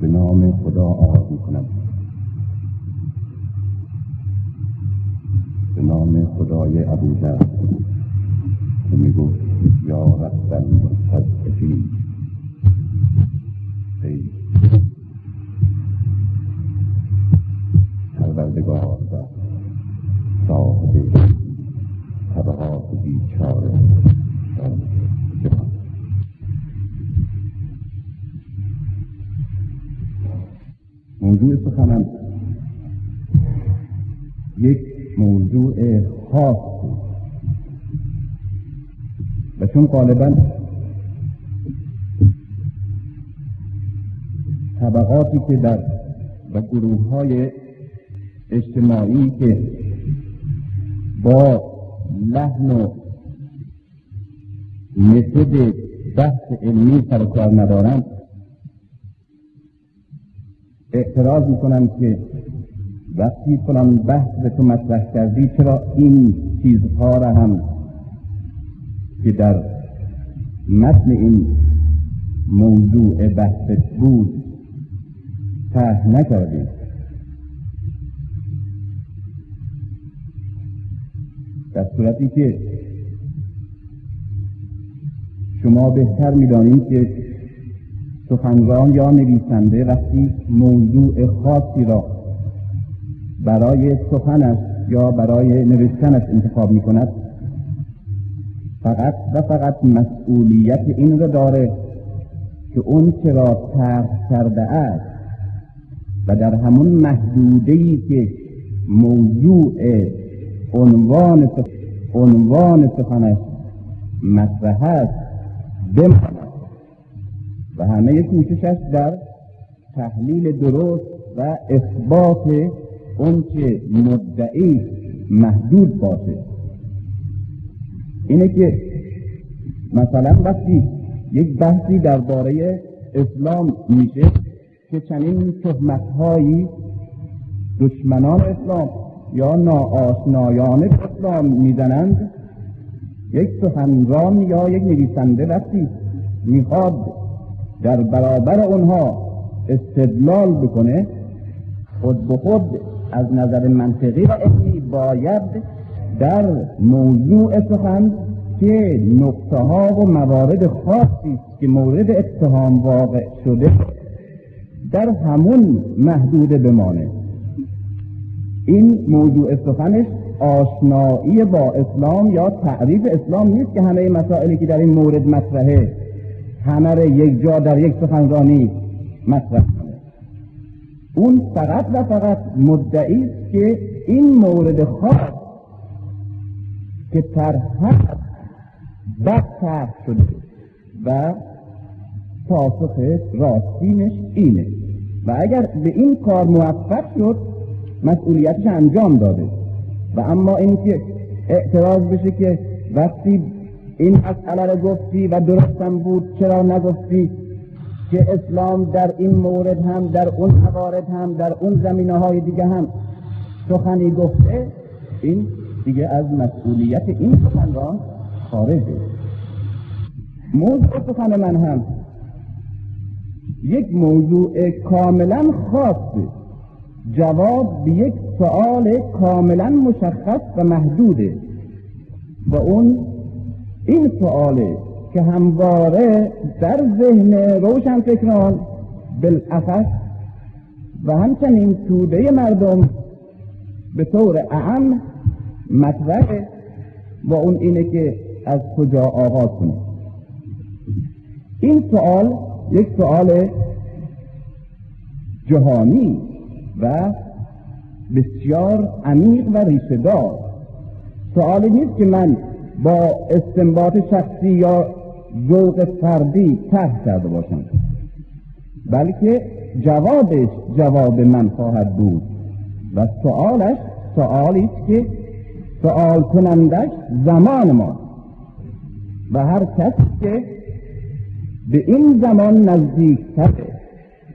به نام خدا آغاز می کنم به نام خدای ابوذر که می گفت یا رب المستضعفین. ای پروردگار و صاحب طبقات بیچاره. موضوع سخنم یک موضوع خاص و چون غالبا طبقاتی که در و گروه های اجتماعی که با لحن و متد بحث علمی سر کار ندارند اعتراض می‌کنم که وقتی فلان بحث به تو مطرح کردی چرا این چیزها را هم که در متن این موضوع بحث بود طرح نکردی؟ در صورتی که شما بهتر می‌دانید که سخنران یا نویسنده وقتی موضوع خاصی را برای سخنش یا برای نوشتنش انتخاب می کند فقط و فقط مسئولیت این را داره که اون را طرح کرده است و در همون محدوده که موضوع عنوان عنوان سخنش مطرح است بماند. و همه کوششش در تحلیل درست و اثبات اونچه مدعی محدود باشه. اینه که مثلا وقتی یک بحثی درباره اسلام میشه که چنین تهمتهایی دشمنان اسلام یا ناآشنایان اسلام می‌زنند یک سخنران یا یک نویسنده وقتی می‌خواد در برابر اونها استدلال بکنه خود به خود از نظر منطقی و علمی باید در موضوع سخن که نقطه ها و موارد خاصی که مورد اتهام واقع شده در همون محدوده بمانه. این موضوع سخنش آشنایی با اسلام یا تعریف اسلام نیست که همه مسائلی که در این مورد مطرحه همه یک جا در یک سخنرانی مطرح کنه. اون فقط و فقط مدعی است که این مورد خاص که طرح بد طرح شده و پاسخ راستینش اینه. و اگر به این کار موفق شد مسئولیتش انجام داده. و اما اینکه اعتراض بشه که وقتی این مسئله رو گفتی و درستم بود چرا نگفتی که اسلام در این مورد هم در اون موارد هم در اون زمینه های دیگه هم سخنی گفته؟ این دیگه از مسئولیت این سخنران خارجه موضوع سخن من هم یک موضوع کاملا خاصه جواب به یک سؤال کاملا مشخص و محدوده و اون این سؤاله که همواره در ذهن روشن فکران بالاخص و همچنین توده مردم به طور اعم مطرح و اون اینه که از کجا آغاز کنه. این سوال یک سوال جهانی و بسیار عمیق و ریشهدار سوالی نیست که من با استنباط شخصی یا ذوق فردی طرح کرده باشم بلکه جوابش جواب من خواهد بود و سوالش سوالی است که سوال کنندش زمان ما. و هر کسی که به این زمان نزدیک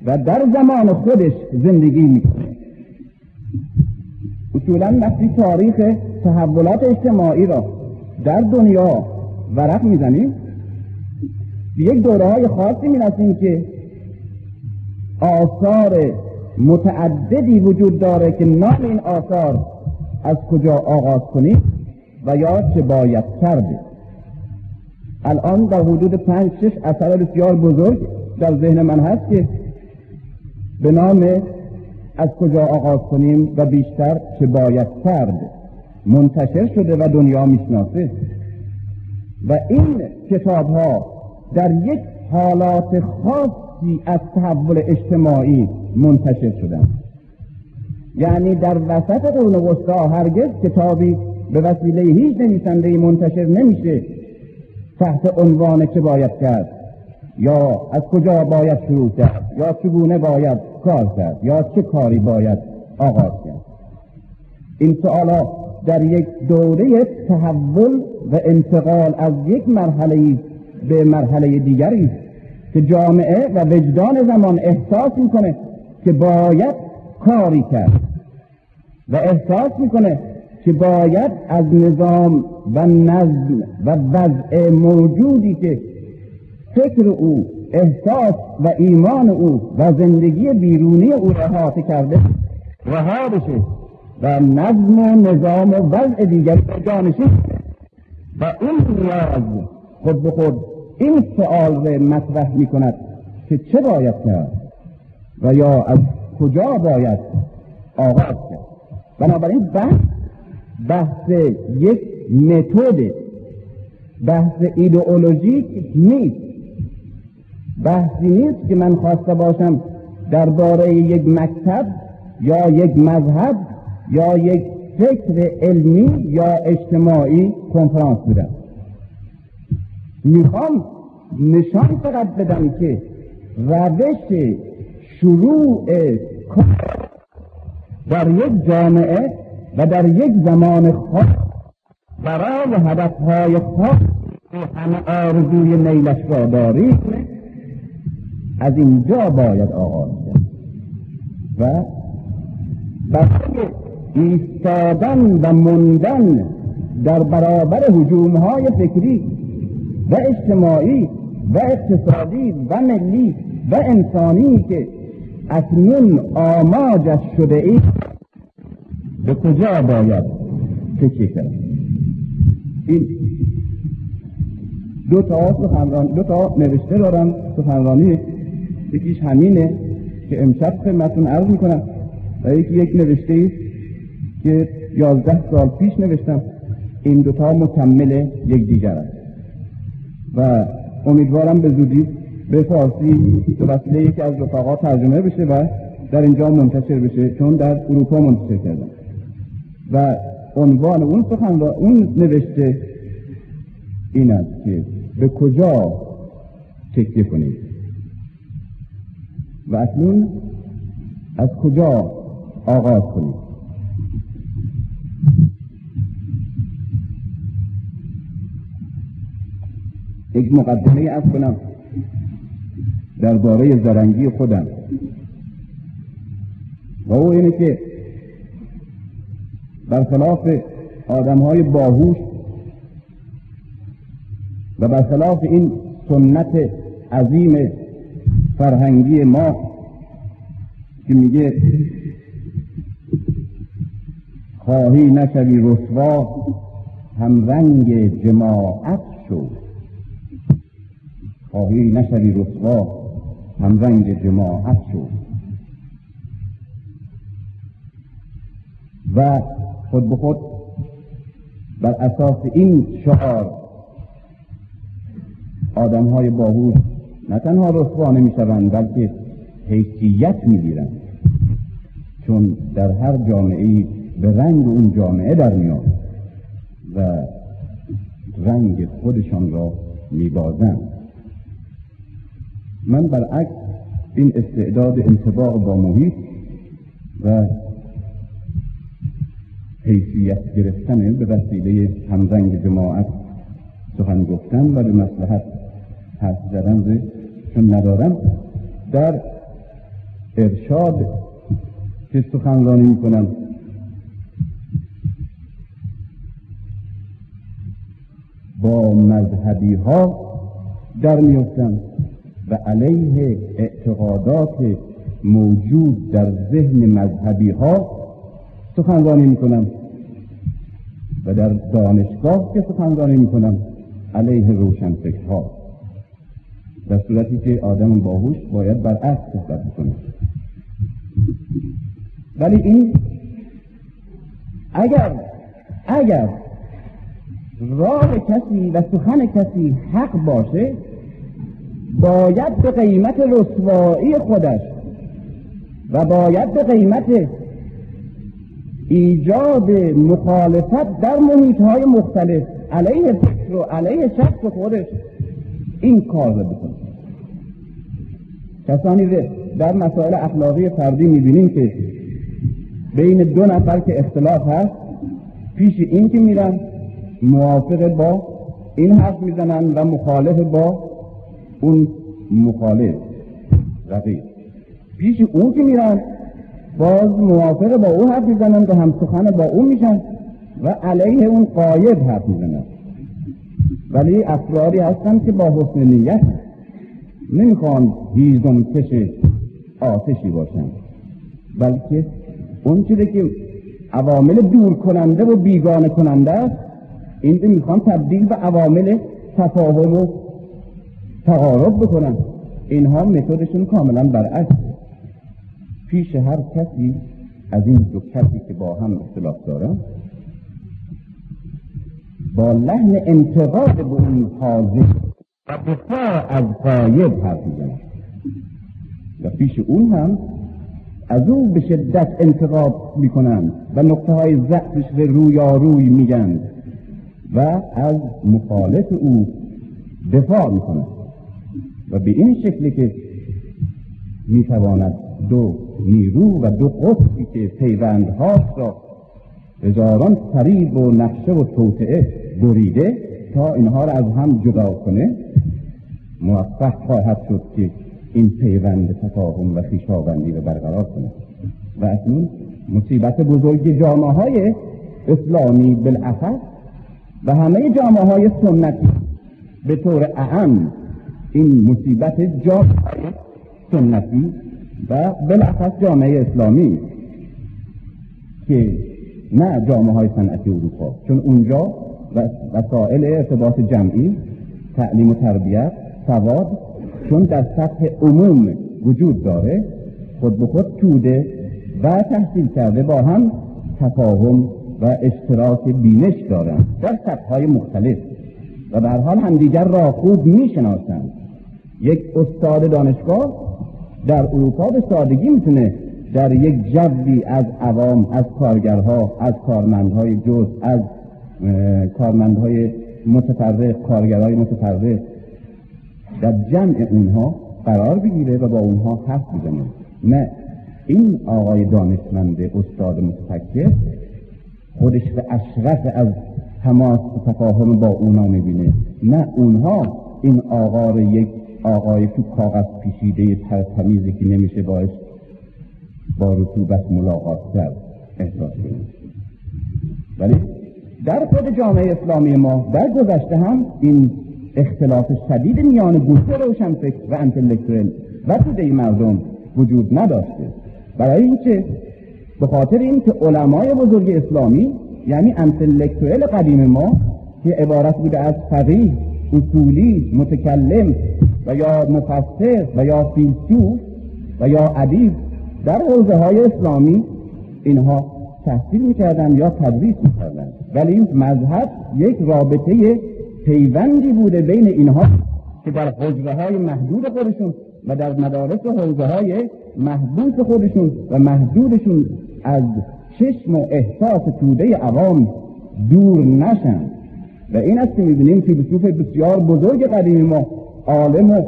و در زمان خودش زندگی می‌کنه. اصولا وقتی تاریخ تحولات اجتماعی را در دنیا ورق می‌زنیم به یک دوره های خاصی می‌رسیم که آثار متعددی وجود داره که نام این آثار از کجا آغاز کنیم و یا چه باید کرده الان در حدود پنج شش اثر بسیار بزرگ در ذهن من هست که به نام از کجا آغاز کنیم و بیشتر چه باید کرد. منتشر شده و دنیا می‌شناسه. و این کتاب ها در یک حالات خاصی از تحول اجتماعی منتشر شدن یعنی در وسط قرون وسطا هرگز کتابی به وسیله هیچ نویسنده منتشر نمیشه تحت عنوان چه باید کرد یا از کجا باید شروع کرد یا چگونه باید کار کرد یا چه کاری باید آغاز کرد. این سوالا در یک دوره تحول و انتقال از یک مرحله به مرحله دیگری که جامعه و وجدان زمان احساس می‌کنه که باید کاری کرد و احساس می‌کنه که باید از نظام و نظم و وضع موجودی که فکر او احساس و ایمان او و زندگی بیرونی او را کرده رها بشه. و نظم و نظام و وضع دیگری به جانشین. و این نیاز خود به خود این سؤال را مطرح می کند که چه باید کرد و یا از کجا باید آغاز کرد. بنابراین بحث بحث یک متد بحث ایدئولوژیک نیست. بحثی نیست که من خواسته باشم درباره یک مکتب یا یک مذهب یا یک فکر علمی یا اجتماعی کنفرانس بدم می‌خوام نشان فقط بدم که روش شروع در یک جامعه و در یک زمان خاص برای هدفهای خاص همه آرزوی نیلش را داریم از اینجا باید آغاز کرد. و برای ایستادن و موندن در برابر حجوم های فکری و اجتماعی و اقتصادی و ملی و انسانی که اکنون آماجش شده ای به کجا باید فکر کرد؟ این دو تا سخنران دو تا نوشته دارم سخنرانی یکیش همینه که امشب خدمتتون عرض می‌کنم و یکی یک نوشته که یازده سال پیش نوشتم این دوتا مکمل یک دیگر است. و امیدوارم به زودی به فارسی به وسیله یکی از رفقا ترجمه بشه و در اینجا منتشر بشه چون در اروپا منتشر کردم. و عنوان اون سخن اون نوشته این است که به کجا تکیه کنید؟ و اکنون از کجا آغاز کنید؟ یک مقدمه از کنم درباره زرنگی خودم. و او اینه که برخلاف آدم های باهوش و برخلاف این سنت عظیم فرهنگی ما که میگه خواهی نشوی رسوا رنگ جماعت شو. خواهی نشوی رسوا رنگ جماعت شو. و خود به خود بر اساس این شعار آدم های باهوش نه تنها رسوا نمی شوند بلکه حیثیت می گیرند چون در هر جامعه به رنگ اون جامعه در میاد و رنگ خودشان را میبازند. من برعکس این استعداد انتباق با محیط و حیثیت گرفتن به وسیله همرنگ جماعت سخن گفتن و به مسلحت حرف زدن چون ندارم در ارشاد که سخنرانی می‌کنم. با مذهبی ها در میفتم و علیه اعتقادات موجود در ذهن مذهبی ها سخنرانی می‌کنم و در دانشگاه که سخنرانی می‌کنم علیه روشنفکرها. در صورتی که آدم باهوش باید برعکس صحبت کنه ولی این اگر اگر راه کسی و سخن کسی حق باشه باید به قیمت رسوایی خودش و باید به قیمت ایجاد مخالفت در محیط های مختلف علیه فکر و علیه شخص خودش این کار رو بکنه. کسانی در مسائل اخلاقی فردی می‌بینیم که بین دو نفر که اختلاف هست پیش این که میرن موافق با این حرف می‌زنن و مخالف با اون مخالف رقیب. پیش اون که میرن باز موافق با او حرف می‌زنن و هم سخن با او میشن و علیه اون قاید حرف می‌زنن. ولی افرادی هستن که با حسن نیت نمی‌خوان هیزم کش آتشی باشن. بلکه اون چیزی که عوامل دور کننده و بیگانه کننده است این می‌خوان تبدیل به عوامل تفاهم و تقارب بکنن. اینها متدشون کاملا برعکس. پیش هر کسی از این دو کسی که با هم اختلاف دارن با لحن انتقاد به اون حاضر و دفاع از قایب حرف می‌زنن. و پیش اون هم از او به شدت انتقاد می‌کنند و نقطه های ضعفش به روی میگن و از مخالف او دفاع می‌کنند به این شکلی که می‌تواند دو نیرو و دو قطبی که پیوندهاش را هزاران فریب و نقشه و توطعه بریده تا اینها را از هم جدا کنه موفق خواهد شد که این پیوند تفاهم و خویشاوندی رو برقرار کنه و اکنون مصیبت بزرگ جامعه های اسلامی بالاخص و همه جامعه های سنتی به طور اهم این مصیبت جامعه سنتی و بالاخص جامعه اسلامی که نه جامعه های صنعتی اروپا چون اونجا وسائل ارتباط جمعی تعلیم و تربیت سواد چون در سطح عموم وجود داره خود به خود توده و تحصیل کرده با هم تفاهم و اشتراک بینش دارند در سطح های مختلف و به حال همدیگر را خوب می‌شناسند. یک استاد دانشگاه در اروپا به سادگی می‌تونه در یک جوی از عوام از کارگرها از کارمندهای جز از کارمندهای متفرق کارگرهای متفرق در جمع اونها قرار بگیره و با اونها حرف بزنه. نه این آقای دانشمند استاد متفکر خودش به اشرف از تماس تفاهم با اونا می‌بینه. نه اونها این آقا رو یک آقای تو کاغذ پیشیده تمیزی که نمیشه باش با رطوبت ملاقات کرد. احساس کنید ولی در خود جامعه اسلامی ما در گذشته هم این اختلاف شدید میان گوشه روشنفکر و انتلکتوئل و توده مردم وجود نداشته. برای اینکه به خاطر اینکه علمای بزرگ اسلامی یعنی انتلکتوئل قدیم ما که عبارت بوده از فقیه اصولی متکلم و یا مفسر و یا فیلسوف و یا ادیب در حوزه های اسلامی اینها تحصیل می‌کردن یا تدریس می‌کردن. ولی این مذهب یک رابطه پیوندی بوده بین اینها که در حجره های محدود خودشون و در مدارس حوزه های محدود خودشون و محدودشون از چشم و احساس توده عوام دور نشن. و این است که می‌بینیم فیلسوف بسیار بزرگ قدیمی ما عالم و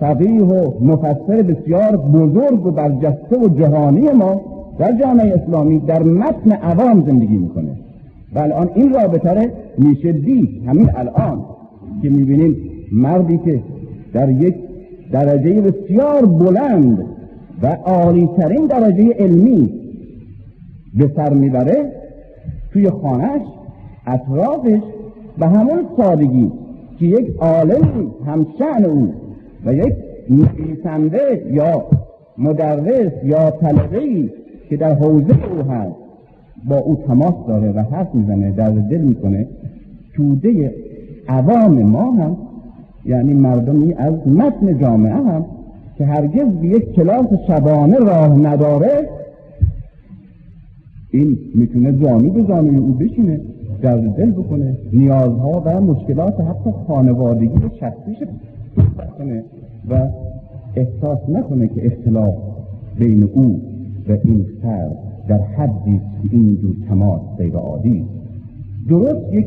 فقیه و مفسر بسیار بزرگ و برجسته و جهانی ما در جامعه اسلامی در متن عوام زندگی می‌کنه. و الان این رابطه میشه دید همین الان که می‌بینیم مردی که در یک درجه بسیار بلند و عالیترین درجه علمی به سر می‌بره توی خانهش اطرافش به همون سادگی. که یک عالم همشن او و یک نویسنده یا مدرس یا طلبه که در حوزه او هست. با او تماس داره و حرف می‌زنه در دل می‌کنه. توده عوام ما هم یعنی مردمی از متن جامعه هم که هرگز یک کلاس شبانه راه نداره این می‌تونه زانو به زانوی او بشینه. در دل بکنه. نیازها و مشکلات حتی خانوادگی و شخصیش کنه و احساس نکنه که اختلاف بین او و این فرد در حدی که این دو تماس غیر عادی درست یک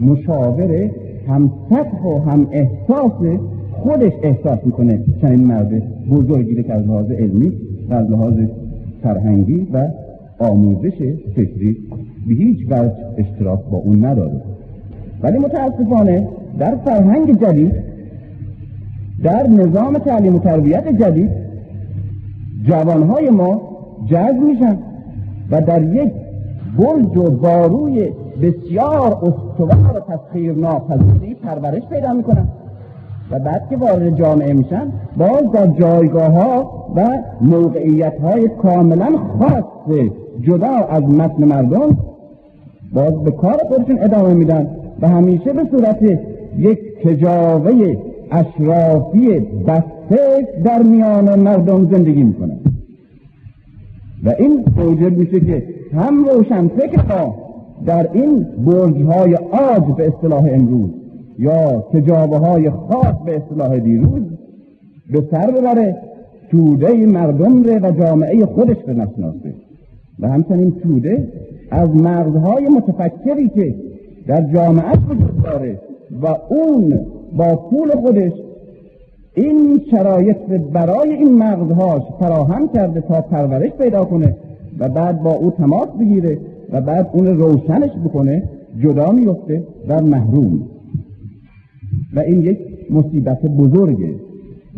مشاور هم سطح و هم احساس خودش احساس می‌کنه. چنین مرد بزرگی که از لحاظ علمی و از لحاظ فرهنگی و آموزش فکری به هیچ وجه اشتراک با اون نداره. ولی متاسفانه در فرهنگ جدید در نظام تعلیم و تربیت جدید جوانهای ما جذب میشن و در یک برج و باروی بسیار استوار و تسخیر ناپذیری پرورش پیدا می‌کنن. و بعد که وارد جامعه میشن باز در جایگاه ها و موقعیت های کاملا خاص جدا از متن مردم باز به کار خودشون ادامه میدن و همیشه به صورت یک کجاوه اشرافی بسته در میان مردم زندگی می‌کنن. و این موجب میشه که هم روشن فکر در این برج های آج به اصطلاح امروز یا تجابه های خاص به اصطلاح دیروز به سر ببره توده مردم ره و جامعه خودش به نشناسه. و همچنین توده از مردهای متفکری که در جامعه وجود داره و اون با پول خودش این شرایط برای این مغزهاش فراهم کرده تا پرورش پیدا کنه و بعد با او تماس بگیره و بعد اون روشنش بکنه جدا میفته و محروم. و این یک مصیبت بزرگه.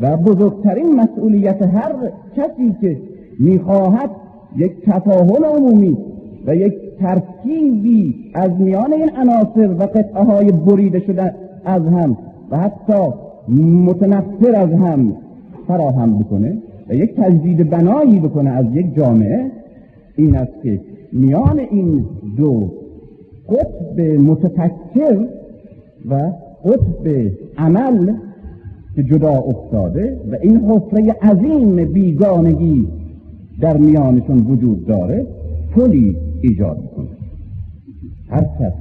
و بزرگترین مسئولیت هر کسی که می‌خواهد یک تفاهم عمومی و یک ترکیبی از میان این عناصر و قطعه های بریده شده از هم و حتی متنفر از هم فراهم بکنه و یک تجدید بنایی بکنه از یک جامعه این است که میان این دو قطب متفکر و قطب عمل که جدا افتاده و این حفره عظیم بیگانگی در میانشون وجود داره. پلی ایجاد می‌کنه. هر کس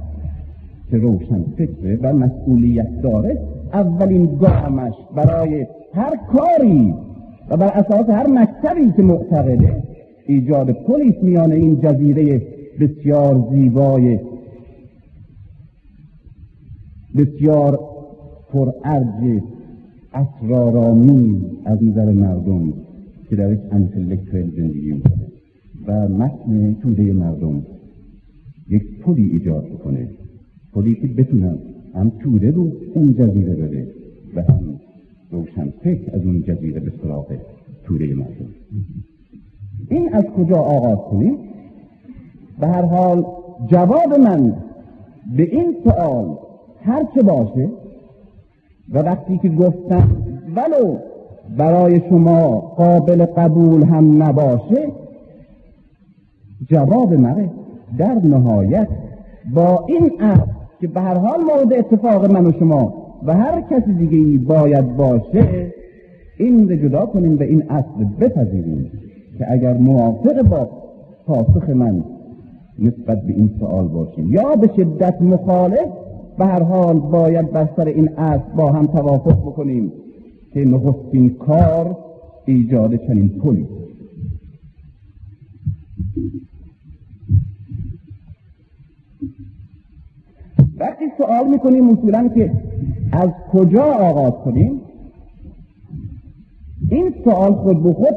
که روشن فکره و مسئولیت داره اولین گامش برای هر کاری و بر اساس هر مکتبی که معتقده ایجاد پلیس میان این جزیره بسیار زیبای بسیار پرارج اسرارآمیز از نظر مردم که درش انتلکتوال زندگی می‌کنه. و متن توده مردم یک پلی ایجاد بکنه. پلی که بتونن هم توده رو اون جزیره بده و هم روشن فکر از اون جزیره به سراغ توده مردم. این از کجا آغاز کنیم؟ به هر حال جواب من به این سوال هر چه باشه و وقتی که گفتم ولو برای شما قابل قبول هم نباشه جواب مره در نهایت با این اصل که به هر حال مورد اتفاق من و شما و هر کسی دیگه باید باشه این رو جدا کنیم به این اصل بپذیریم که اگر موافق با پاسخ من نسبت به این سوال باشیم یا به شدت مخالف به هر حال باید بر سر این اصل با هم توافق بکنیم که نخستین کار ایجاد چنین پلی. وقتی سوال می‌کنیم اصولا که از کجا آغاز کنیم این سوال خود به خود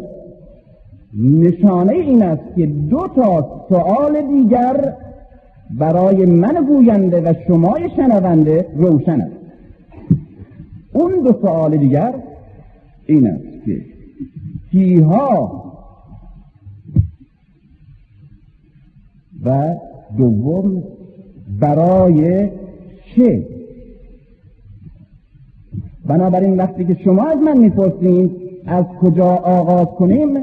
نشانه این است که دو تا سوال دیگر برای من گوینده و شمای شنونده روشن است. اون دو سوال دیگر این است که کیها و دوم برای چه؟ بنابراین وقتی که شما از من می‌پرسید از کجا آغاز کنیم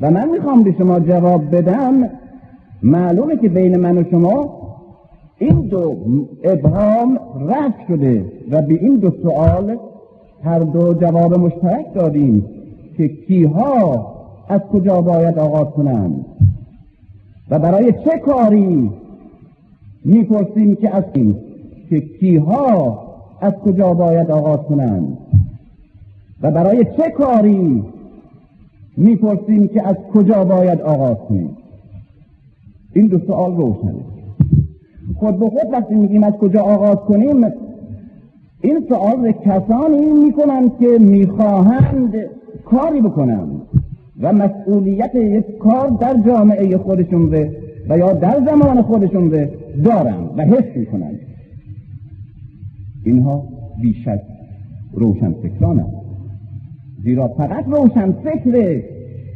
و من می‌خوام به شما جواب بدم معلومه که بین من و شما این دو ابهام رد شده و به این دو سوال هر دو جواب مشترک دادیم که کیها از کجا باید آغاز کنند. و برای چه کاری می‌پرسیم که از این که کیها از کجا باید آغاز کنند؟ و برای چه کاری می‌پرسیم که از کجا باید آغاز کنیم؟ این دو سوال روشنه. خود به خود وقتی میگیم از کجا آغاز کنیم این سوال کسانی می‌کنند که می‌خواهند کاری بکنند. و مسئولیت یک کار در جامعه خودشون به و یا در زمان خودشون به دارند و حس می‌کنند اینها بیشک روشن فکران زیرا فقط روشن فکره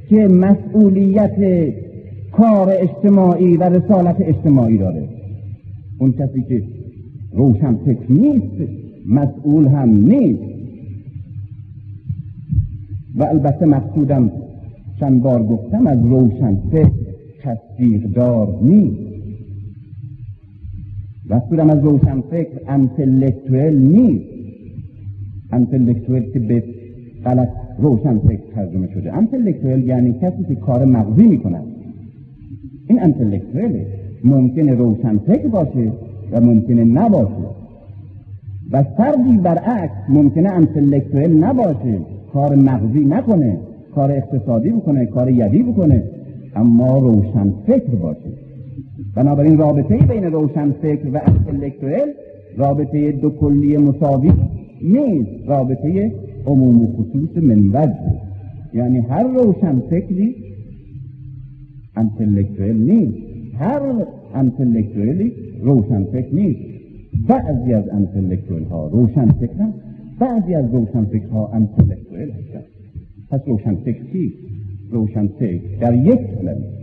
که مسئولیت کار اجتماعی و رسالت اجتماعی داره. اون کسی که روشن فکر نیست مسئول هم نیست. و البته مقصودم چند بار گفتم از روشن فکر تصدیق دار نیست. مقصودم از روشن فکر انتلکتویل نیست. انتلکتویل که به غلط روشن فکر ترجمه شده. انتلکتویل یعنی کسی که کار مغزی می‌کنه این انتلکتویله ممکنه روشن فکر باشه و ممکنه نباشه. و فردی برعکس ممکنه انتلکتویل نباشه کار مغزی نکنه. کار اقتصادی بکنه کار یدی بکنه اما روشن فکر باشه. بنابراین رابطه بین روشن فکر و انتلکتویل رابطه دو کلی مساوی نیست رابطه عموم و خصوص من یعنی هر روشن فکری انتلکتویل نیست. هر انتلکتویلی روشن فکر نیست. بعضی از انتلکتویل ها روشن فکرن بعضی از روشن فکر ها انتلکتویل هستن. پس روشن فکر چی؟ روشن فکر در یک کلمه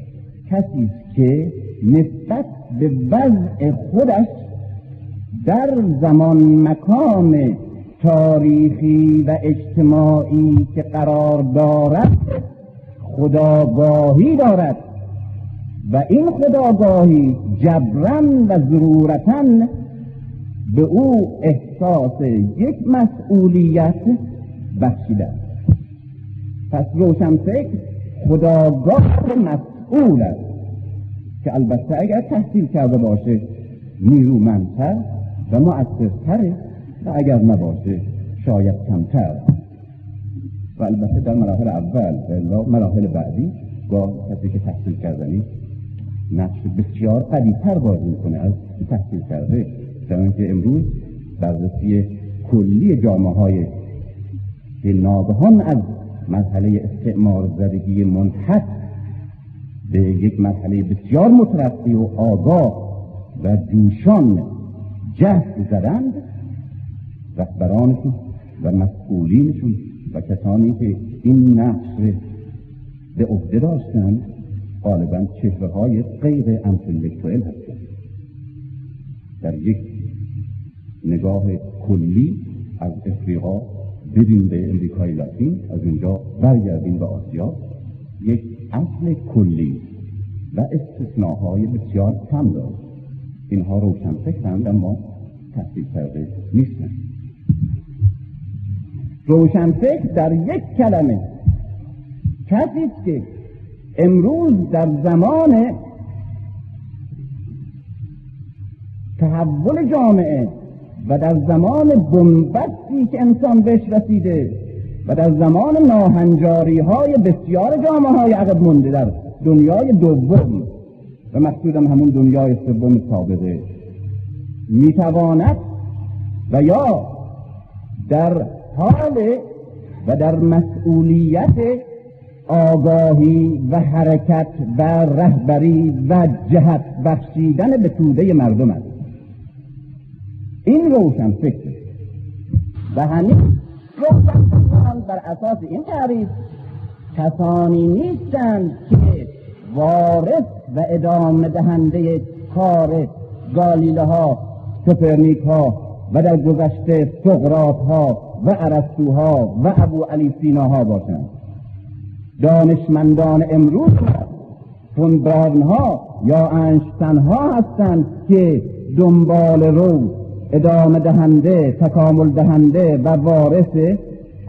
کسی که نسبت به وضع خودش در زمان مکان تاریخی و اجتماعی که قرار دارد خداگاهی دارد و این خداگاهی جبران و ضرورتا به او احساس یک مسئولیت بخشیده پس روشن فکر خداگاه مسئول است که البته اگر تحصیل کرده باشه نیرومندتر و مؤثرتره و اگر نباشه شاید کمتر. و البته در مراحل اول و مراحل بعدی با کسی که تحصیل کردنی نقش بسیار قدیتر بازی می‌کنه از تحصیل کرده. در که امروز بررسی کلی جامعه های که ناگهان از مرحله استعمار زدگی منحط به یک مرحله بسیار مترقی و آگاه و جوشان جهد زدند. رهبرانشون و مسئولینشون و کسانی که این نقش به عهده داشتند غالبا چهره های غیر انتلکتوئل هستند. در یک نگاه کلی از افریقا بریم به امریکای لاتین از اینجا برگردیم به آسیا. یک اصل کلی و استثناهای بسیار کم دارد اینها روشن فکرند اما تحصیل کرده نیستند روشن فکر در یک کلمه. کسی که امروز در زمان تحول جامعه و در زمان بنبستی که انسان بهش رسیده و در زمان ناهنجاری های بسیار جامعه های عقب مونده در دنیای دوم و مقصودم همون دنیای سوم سابقه. می‌تواند و یا در حال و در مسئولیت آگاهی و حرکت و رهبری و جهت بخشیدن به توده مردم است. این روشن فکر. و همین روشن بر اساس این تعریف کسانی نیستند که وارث و ادامه دهنده کار گالیله ها سپرنیک ها و در گذشته سقراط ها و عرستوها و ابو علی سیناها باشند. دانشمندان امروز فون ها یا انشتنها هستند که دنبال رو ادامه دهنده تکامل دهنده و وارث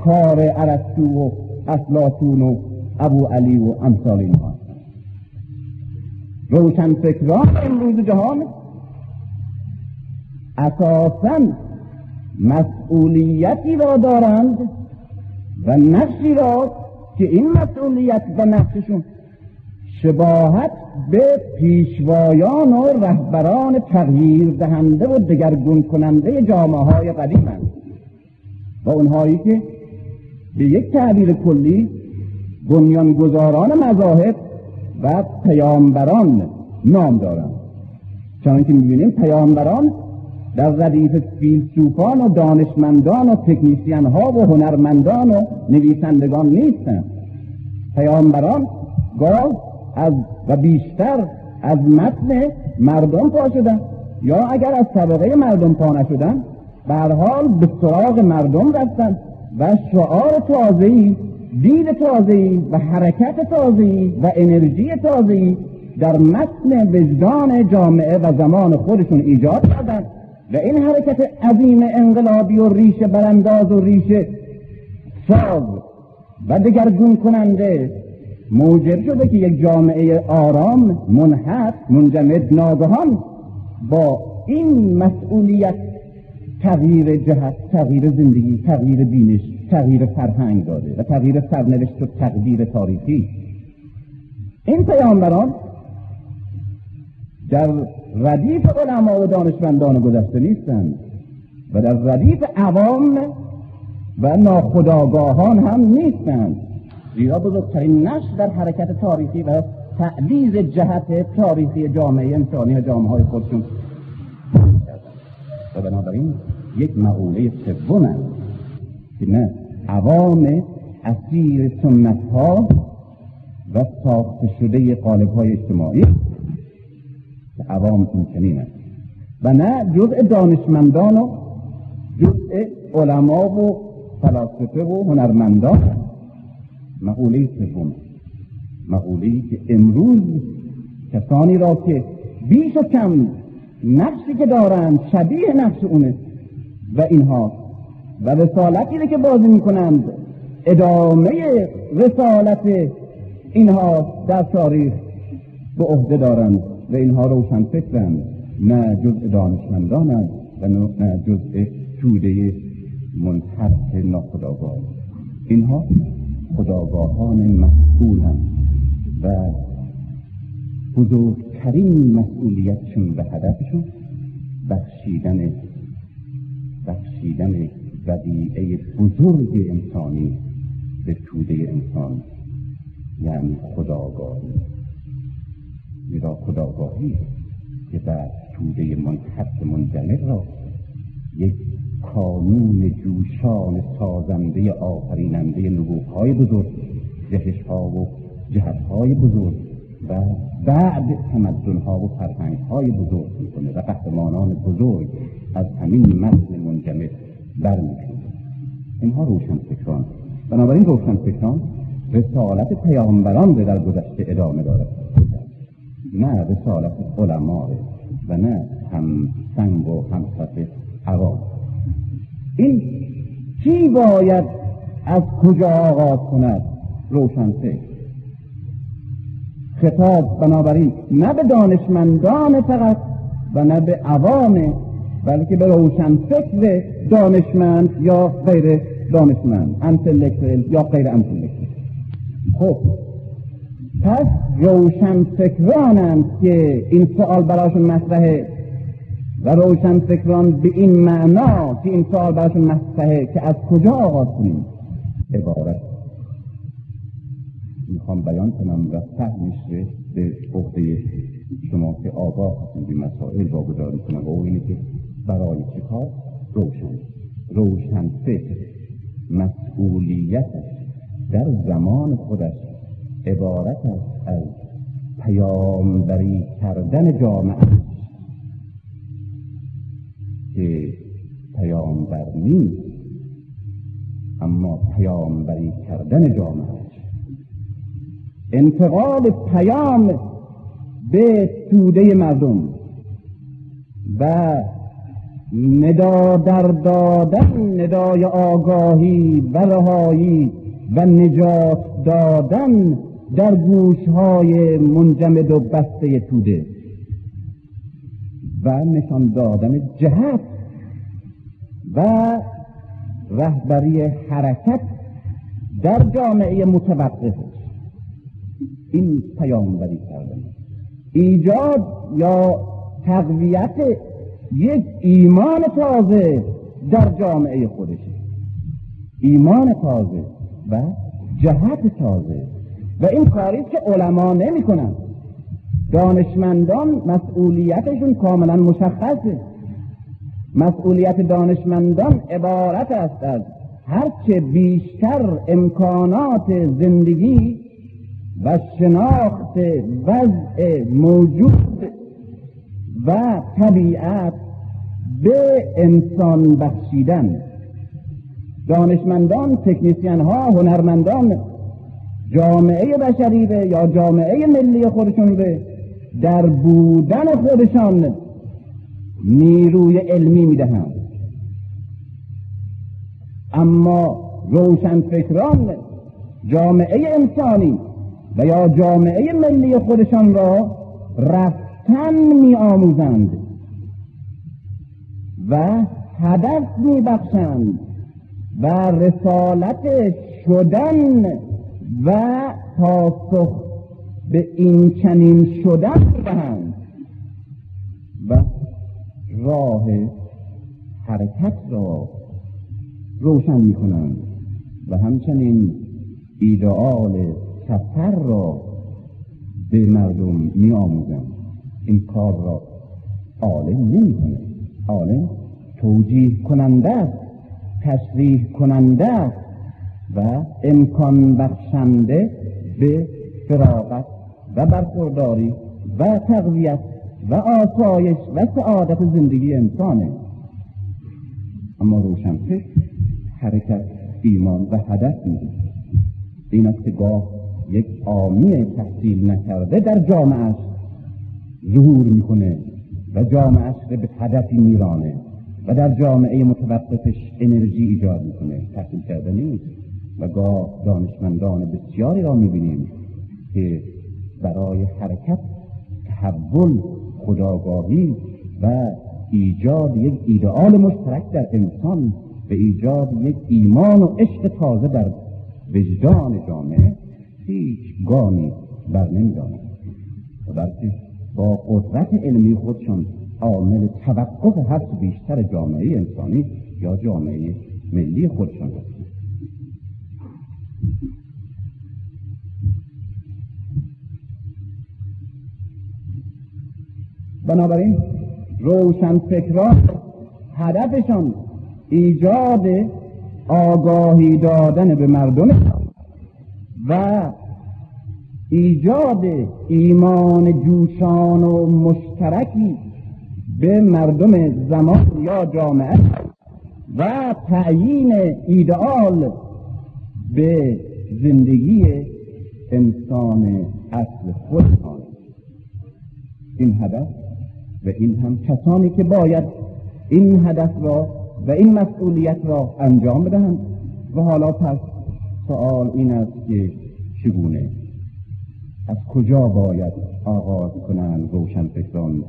کار عرستو و افلاطون و ابو علی و امثال اینها. روشن فکران امروز جهان اساسا مسئولیتی را دارند و نقشی را که این مسئولیت و نقششون شباهت به پیشوایان و رهبران تغییر دهنده و دگرگون کننده جامعه های قدیمند. و اونهایی که به یک تعبیر کلی بنیانگذاران مذاهب و پیامبران نام دارند. چنانکه می‌بینیم پیامبران در ردیف فیلسوفان و دانشمندان و تکنیسیان ها و هنرمندان و نویسندگان نیستند. پیامبران گاه از و بیشتر از متن مردم پا شدن. یا اگر از طبقه مردم پا نشدن به حال به سراغ مردم رفتن و شعار تازه‌ای دید تازه‌ای و حرکت تازه‌ای و انرژی تازه‌ای در متن وجدان جامعه و زمان خودشون ایجاد کردند و این حرکت عظیم انقلابی و ریشه برانداز و ریشه ساز و دگرگون کننده موجب شده که یک جامعه آرام منحط منجمد ناگهان با این مسئولیت تغییر جهت تغییر زندگی تغییر بینش تغییر فرهنگ داده و تغییر سرنوشت و تقدیر تاریخی. این پیامبران در ردیف علما و دانشمندان گذشته نیستند و در ردیف عوام و ناخداگاهان هم نیستند. زیرا بزرگترین نقش در حرکت تاریخی و تعویز جهت تاریخی جامعه انسانی و جامعه های خودشون. و بنابراین یک مقوله سوم که نه عوام اسیر سنت ها و ساخته شده قالب های اجتماعی که عوام این چنین است. و نه جزء دانشمندان و جزء علما و فلاسفه و هنرمندان. مقوله سوم مقوله که امروز کسانی را که بیش و کم نفسی که دارند شبیه نفس اونه و اینها و رسالتی که بازی می‌کنند ادامه رسالت اینها در تاریخ به عهده دارند و اینها روشن فکرند. نه جزء دانشمندانند و نه جزء توده منحرف ناخداگاه اینها خداگاهان مسئولند و بزرگترین مسئولیتشون به هدفشون بخشیدن بخشیدن ودیعه بزرگ انسانی به توده انسان یعنی خداگاهی. زیرا خداگاهی که در توده منحط منجمد را یک کانون جوشان سازنده آفریننده نبوغهای بزرگ جهشها و جهتهای بزرگ و بعد تمدنها و فرهنگهای بزرگ می‌کنه و قهرمانان بزرگ از همین متن منجمد برمیشونه اینها روشن فکران بنابراین روشن فکران رسالت پیامبران به در گذشته ادامه دارد نه رسالت علما و نه هم سنگ و هم عوام. این چی باید از کجا آغاز کند؟ روشن فکر. خطاب بنابراین نه به دانشمندان فقط و نه به عوام بلکه به روشن فکر دانشمند یا غیر دانشمند انتلکتویل یا غیر انتلکتویل خب پس روشن فکرانند که این سوال براشون مطرحه. و روشن فکران به این معنا که این سوال براشون مطرحه که از کجا آغاز کنیم؟ عبارت. می‌خوام بیان کنم و فهمش به عهده شما که آگاه هستید به مسائل واگذار می‌کنم و اینه که برای چه کار؟ روشن. روشن فکر. مسئولیتش در زمان خودش عبارت است از پیامبری کردن جامعه. که پیامبر نیست اما پیامبری کردن جامعه انتقال پیام به توده مردم و ندا در دادن ندای آگاهی و رهایی و نجات دادن در گوشهای منجمد و بسته توده. و نشان دادن جهت و رهبری حرکت در جامعه متوقف. این پیامبری کردن. ایجاد یا تقویت یک ایمان تازه در جامعه خودشه ایمان تازه و جهت تازه. و این کاری که علما نمی کنن. دانشمندان مسئولیتشون کاملا مشخصه. مسئولیت دانشمندان عبارت است از هرچه بیشتر امکانات زندگی و شناخت وضع موجود و طبیعت به انسان بخشیدن. دانشمندان تکنیسیان ها هنرمندان جامعه بشری به یا جامعه ملی خودشون به در بودن خودشان نیروی علمی می‌دهند. اما روشنفکران جامعه انسانی و یا جامعه ملی خودشان را رفتن می آموزند و هدف می بخشند و رسالت شدن و پاسخ به این چنین شدن دهند و راه حرکت را روشن می کنند و همچنین ایدئال سفر را به مردم می آموزند این کار را عالم نمی کنه عالم توجیه کننده است تشریح کننده و امکان بخشنده به فراغت و برخورداری و تقویت و آسایش و سعادت زندگی انسانه. اما روشنفکر حرکت ایمان و هدف میده این است که گاه یک آمی تحصیل نکرده در جامعه ظهور می‌کنه و جامعه به هدفی میرانه و در جامعه متوقفش انرژی ایجاد می‌کنه. تحصیل کرده نیست و گاه دانشمندان بسیاری را می‌بینیم که برای حرکت تحول خداگاهی و ایجاد یک ایدئال مشترک در انسان به ایجاد یک ایمان و عشق تازه در وجدان جامعه هیچ گامی بر نمی‌دانند و بلکه با قدرت علمی خودشان عامل توقف هرچه بیشتر جامعه انسانی یا جامعه ملی خودشان هست بنابراین روشنفکران هدفشان ایجاد آگاهی دادن به مردم و ایجاد ایمان جوشان و مشترکی به مردم زمان یا جامعه و تعیین ایدئال به زندگی انسان اصل خودشان این هدف و این هم کسانی که باید این هدف را و این مسئولیت را انجام بدهند. و حالا پس سوال این است که چگونه؟ از کجا باید آغاز کنند روشن فکران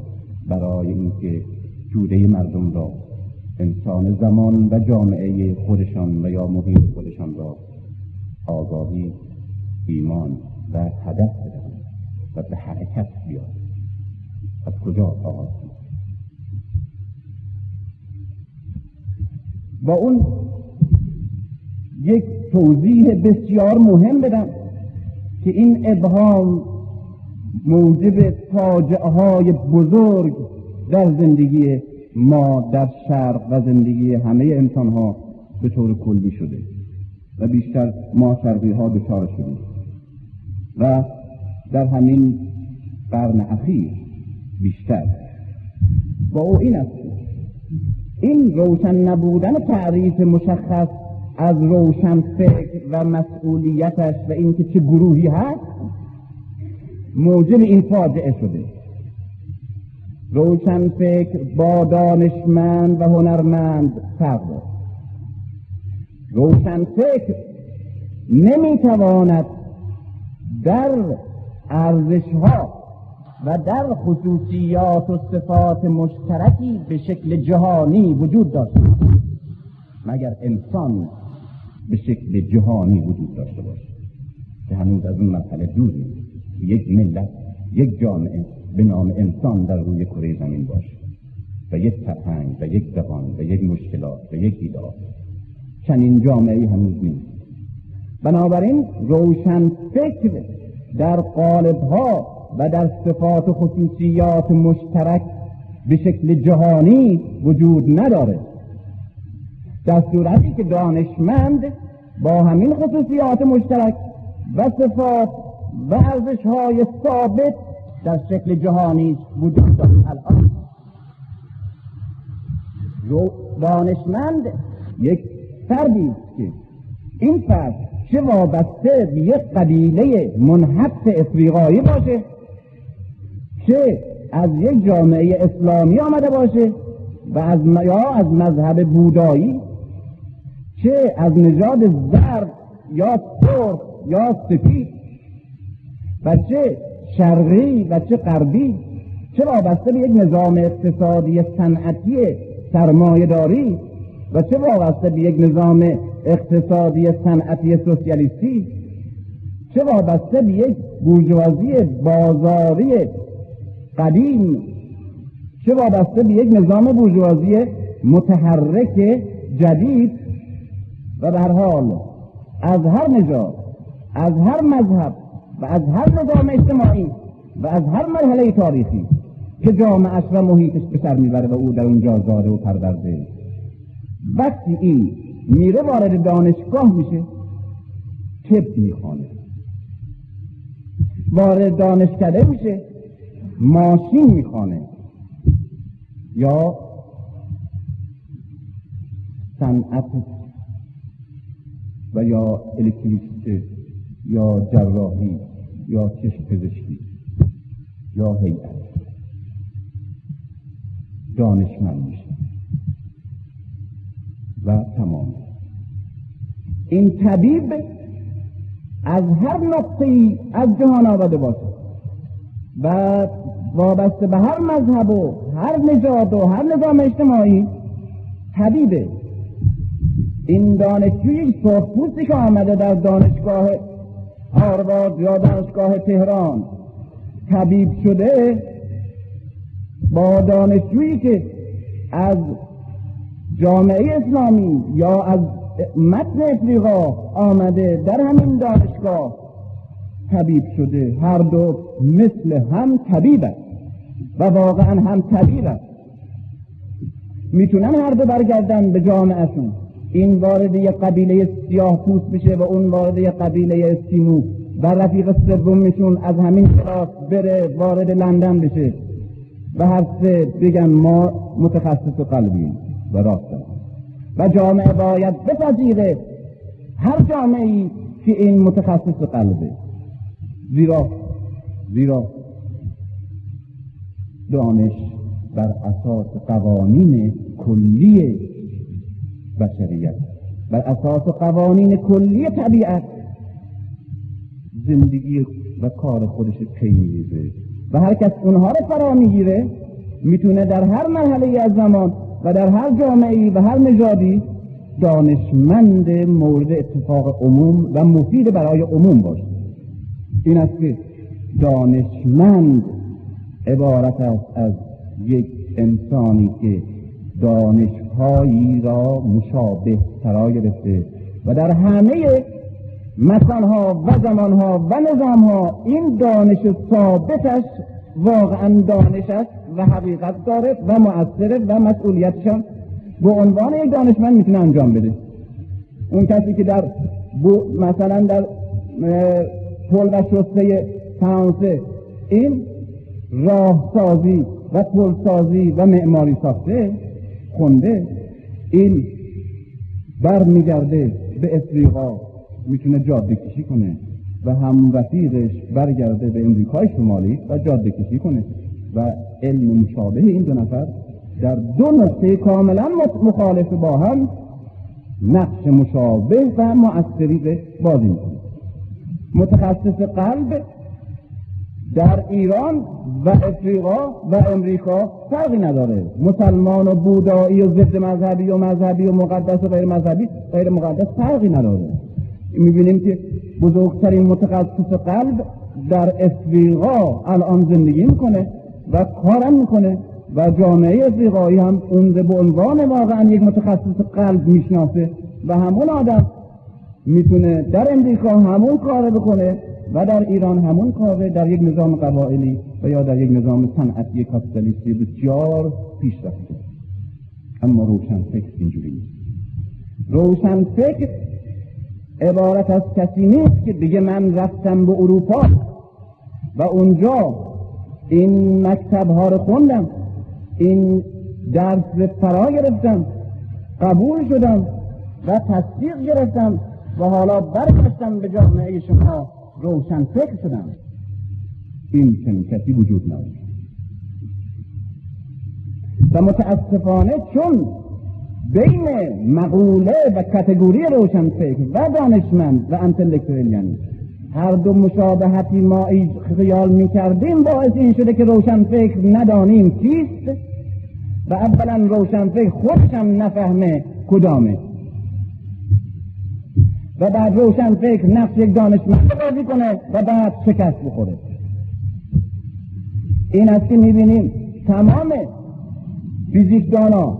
برای اینکه جوده مردم را انسان زمان و جامعه خودشان و یا محیط خودشان را آگاهی ایمان و هدف بدهند و به حرکت بیاد از کجا آغاز با اون یک توضیح بسیار مهم بدم که این ابهام موجب فاجعه های بزرگ در زندگی ما در شرق و زندگی همه انسان ها به طور کلی شده و بیشتر ما شرقی ها دچار شدیم و در همین قرن اخیر بیشتر. با او این است. این روشن نبودن تعریف مشخص از روشن فکر و مسئولیتش و اینکه چه گروهی هست موجب این فاجعه شده. روشن فکر با دانشمند و هنرمند فرق روشن فکر نمی‌تواند در ارزش ها و در خصوصیات و صفات مشترکی به شکل جهانی وجود داشته مگر انسان به شکل جهانی وجود داشته باشه که هنوز از اون مرحله دوری یک ملت یک جامعه به نام انسان در روی کره زمین باشه و یک فرهنگ و یک زبان و یک مشکلات و یک دیدار چنین جامعه هنوز نیست. بنابراین روشن فکر در قالب ها و در صفات و خصوصیات مشترک به شکل جهانی وجود نداره. در صورتی که دانشمند با همین خصوصیات مشترک و صفات و ارزش های ثابت در شکل جهانی وجود دارد. الان دانشمند یک فردی که این فرد چه وابسته به یک قبیله منحط افریقایی باشه چه از یک جامعه اسلامی آمده باشه و از یا از مذهب بودایی چه از نژاد زرد یا سرخ یا سفید و چه شرقی و چه غربی چه وابسته به یک نظام اقتصادی صنعتی سرمایهداری و چه وابسته به یک نظام اقتصادی صنعتی سوسیالیستی چه وابسته به یک بورژوازی بازاری قدیم چه وابسته به یک نظام بورژوازی متحرک جدید و به حال از هر نژاد از هر مذهب و از هر نظام اجتماعی و از هر مرحله تاریخی که جامعه و محیطش به سر می‌بره و او در اونجا زاده و پرورده. وقتی این میره وارد دانشگاه میشه طب می‌خوانه. وارد دانشکده میشه ماشین می‌خوانه. یا صنعت و یا الکتریسته یا جراحی یا چشم پزشکی یا هیئت. دانشمند میشه. و تمام. این طبیب از هر نقطه از جهان آمده باشه. و وابسته به هر مذهب و هر نژاد و هر نظام اجتماعی طبیبه این دانشجوی سرخپوستی که آمده در دانشگاه هاروارد یا دانشگاه تهران طبیب شده با دانشجویی که از جامعه اسلامی یا از متن افریقا آمده در همین دانشگاه طبیب شده هر دو مثل هم طبیب است و واقعا هم طبیب است می‌تونن هر دو برگردن به جامعهشون. این وارد یک قبیله سیاه پوست بشه و اون وارد یک قبیله اسکیمو و رفیق سومشون از همین کلاس بره وارد لندن بشه. و هر سه بگن ما متخصص قلبیم و راست و جامعه باید بپذیره هر جامعه ای که این متخصص قلبه. زیرا زیرا دانش بر اساس قوانین کلی بشریت بر اساس قوانین کلی طبیعت زندگی و کار خودش پی و هر کس اونها رو فرا می‌گیره می‌تونه در هر مرحله از زمان و در هر جامعه و هر نژادی دانشمند مورد اتفاق عموم و مفید برای عموم باشه. این است که دانشمند عبارت است از یک انسانی که دانشهایی را مشابه فرا گرفته و در همه مکانها و زمانها و نظامها این دانش ثابتش واقعا دانش است و حقیقت داره و مؤثره و مسئولیتشان به عنوان یک دانشمند می‌تونه انجام بده. اون کسی که در مثلا در پل و شسته فرانسه. این راه سازی و پل سازی و معماری ساخته خونده. این بر میگرده به افریقا. می‌تونه جاده کشی کنه و هم رفیقش برگرده به امریکای شمالی و جاده کشی کنه. و علم مشابه این دو نفر در دو نقطه کاملا مخالف با هم نقش مشابه و مؤثری بازی می‌کنه. متخصص قلب در ایران و افریقا و امریکا فرقی نداره. مسلمان و بودایی و ضد مذهبی و مذهبی و مقدس و غیر مذهبی غیر مقدس فرقی نداره. می‌بینیم که بزرگترین متخصص قلب در افریقا الان زندگی می‌کنه و کارم می‌کنه و جامعه افریقایی هم اون به عنوان واقعا یک متخصص قلب می‌شناسه و همون آدم می‌تونه در امریکا همون کار بکنه و در ایران همون کار در یک نظام قبائلی و یا در یک نظام صنعتی کاپیتالیستی بسیار پیش رفته. اما روشن فکر اینجوری نیست. روشن فکر عبارت از کسی نیست که دیگه من رفتم به اروپا و اونجا این مکتب ها رو خوندم این درس فرا گرفتم قبول شدم و تصدیق گرفتم. و حالا برگشتم به جامعه شما روشن فکر شدم. این چنین کسی وجود نداره و متاسفانه چون بین مقوله و کتگوری روشن فکر و دانشمند و انتلکتویل یعنی هر دو مشابهتی ما خیال می کردیم باعث این شده که روشن فکر ندانیم چیست؟ و اولا روشن فکر خودشم نفهمه کدامه. و بعد روشن فکر نفس یک دانشمند بازی کنه و بعد شکست بخوره. این است که می‌بینیم تمام فیزیکدانا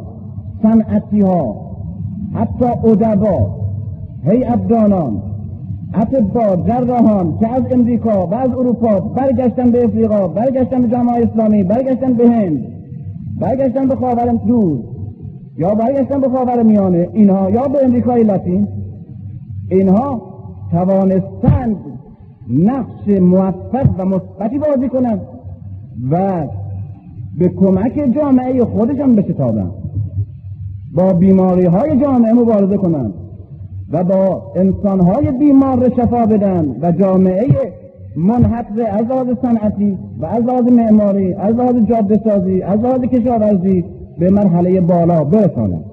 صنعتی ها حتی ادبا هیئتدانان اطبا جراحان که از امریکا و از اروپا برگشتن به افریقا برگشتن به جامعه اسلامی برگشتن به هند برگشتن به خاور دور یا برگشتن به خاور میانه اینها یا به امریکای لاتین اینها توانستند نقش موفق و مثبتی بازی کنند و به کمک جامعه خودشان بشتابند. با بیماری های جامعه مبارزه کنند و با انسان های بیمار شفا بدن و جامعه منحط از لحاظ صنعتی و از معماری از لحاظ جاده سازی از کشاورزی به مرحله بالا برسانند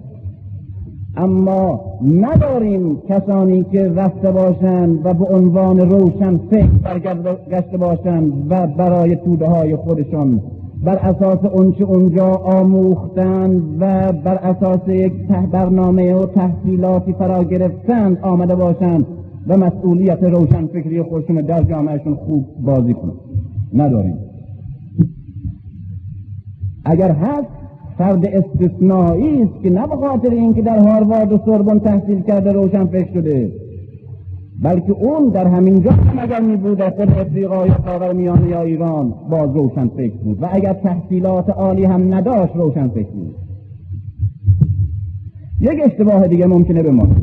اما نداریم کسانی که رفته باشند و به عنوان روشن فکر برگشته باشند و برای توده های خودشان. بر اساس اونچه اونجا آموختند و بر اساس یک برنامه و تحصیلاتی فرا گرفتند آمده باشند و مسئولیت روشن فکری خودشون در جامعهشون خوب بازی کنند. نداریم. اگر هست فرد استثنایی است که نه به خاطر اینکه در هاروارد و سوربن تحصیل کرده روشن فکر شده بلکه اون در همین جا هم اگر می بود در خود خاور میانه یا ایران باز روشن فکر بود و اگر تحصیلات عالی هم نداشت روشن فکر بود. یک اشتباه دیگه ممکنه بمانه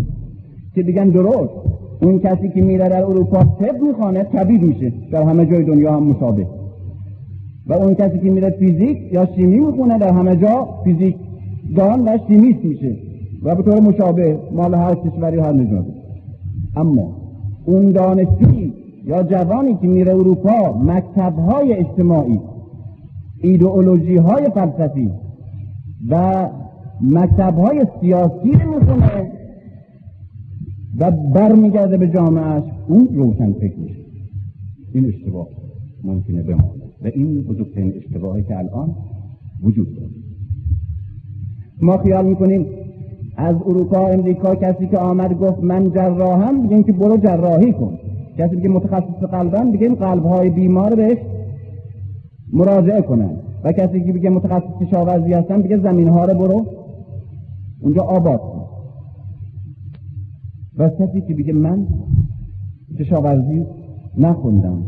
که دیگن درست اون کسی که میره در اروپا طب می‌خوانه طبیب میشه در همه جای دنیا هم مشابه و اون کسی که میره فیزیک یا شیمی می‌خونه در همه جا فیزیک دان و شیمیست میشه و به طور مشابه مال هر کشوری هر اما اون دانشجویی یا جوانی که میره اروپا مکتب های اجتماعی ایدئولوژی های فلسفی و مکتب های سیاسی می‌خونه و برمیگرده به جامعهش اون روشن فکر میشه. این اشتباه ممکنه بمانه. و این بزرگترین اشتباهی که الان وجود داره. ما خیال می‌کنیم از اروپا امریکا کسی که آمد گفت من جراحم بگیم که برو جراحی کن. کسی که متخصص قلبم بگیم قلبهای بیمار بهش مراجعه کنن. و کسی که بگه متخصص کشاورزی هستن بگه زمین ها رو برو اونجا آباد کن. و کسی که بگه من کشاورزی نخوندم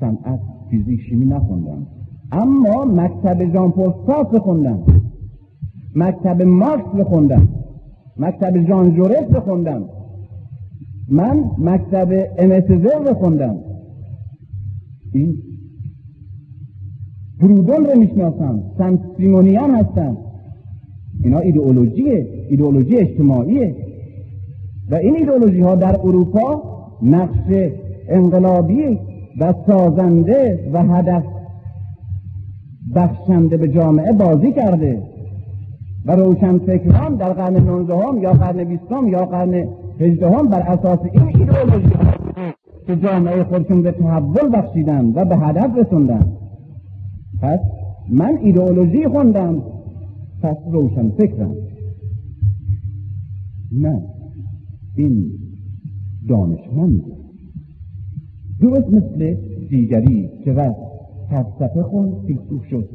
صنعت فیزیک شیمی نخوندم. اما مکتب ژان پل بخوندم. مکتب مارکس بخوندم. مکتب ژان جورس بخوندم. من مکتب امسزر بخوندم. این برودون رو می‌شناسم. سن سیمونیان هستم اینا ایدئولوژیه. ایدئولوژی اجتماعیه. و این ایدئولوژی ها در اروپا نقش انقلابی و سازنده و هدف بخشنده به جامعه بازی کرده. و روشن فکران در قرن 19 یا قرن 20 یا قرن 18 بر اساس این ایدئولوژی که جامعه خودشون به تحول بخشیدن و به هدف رسوندن. پس من ایدئولوژی خوندم پس روشن فکرم. نه این دانشمند. درست مثل دیگری که رفت فلسفه خوند فیلسوف شد.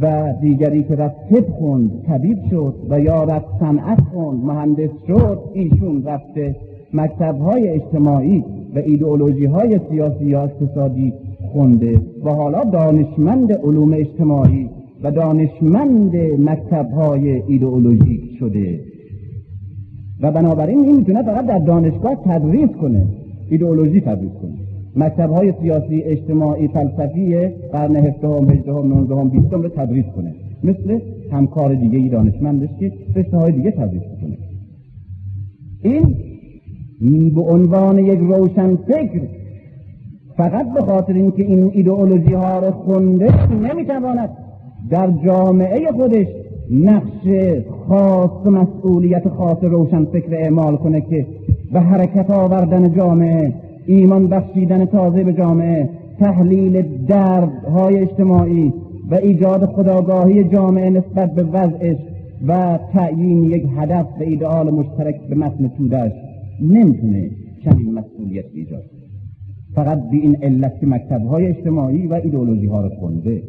و دیگری که رفت طب خوند طبیب شد. و یا رفت صنعت خوند مهندس شد. ایشون رفته مکتب های اجتماعی و ایدئولوژی های سیاسی یا اقتصادی خونده. و حالا دانشمند علوم اجتماعی و دانشمند مکتب های ایدئولوژی شده. و بنابراین این می‌تونه فقط در دانشگاه تدریس کنه ایدئولوژی تدریس کنه. مکتب های سیاسی اجتماعی فلسفی قرن هفدهم هجدهم نوزدهم بیستم رو تدریس کنه. مثل همکار دیگه ای دانشمندش که رشته های دیگه تدریس کنه این به عنوان یک روشن فکر فقط به خاطر اینکه این ایدئولوژی ها رو خونده نمی‌تواند در جامعه خودش نقش خاص و مسئولیت خاص روشن فکر اعمال کنه که به حرکت آوردن جامعه ایمان بخشیدن تازه به جامعه تحلیل دردهای اجتماعی و ایجاد خداگاهی جامعه نسبت به وضعش و تعیین یک هدف و ایدئال مشترک به متن تودش نمی‌تونه چنین مسئولیت ایجاد فقط به این علت که مکتبهای اجتماعی و ایدئولوژی ها را خونده.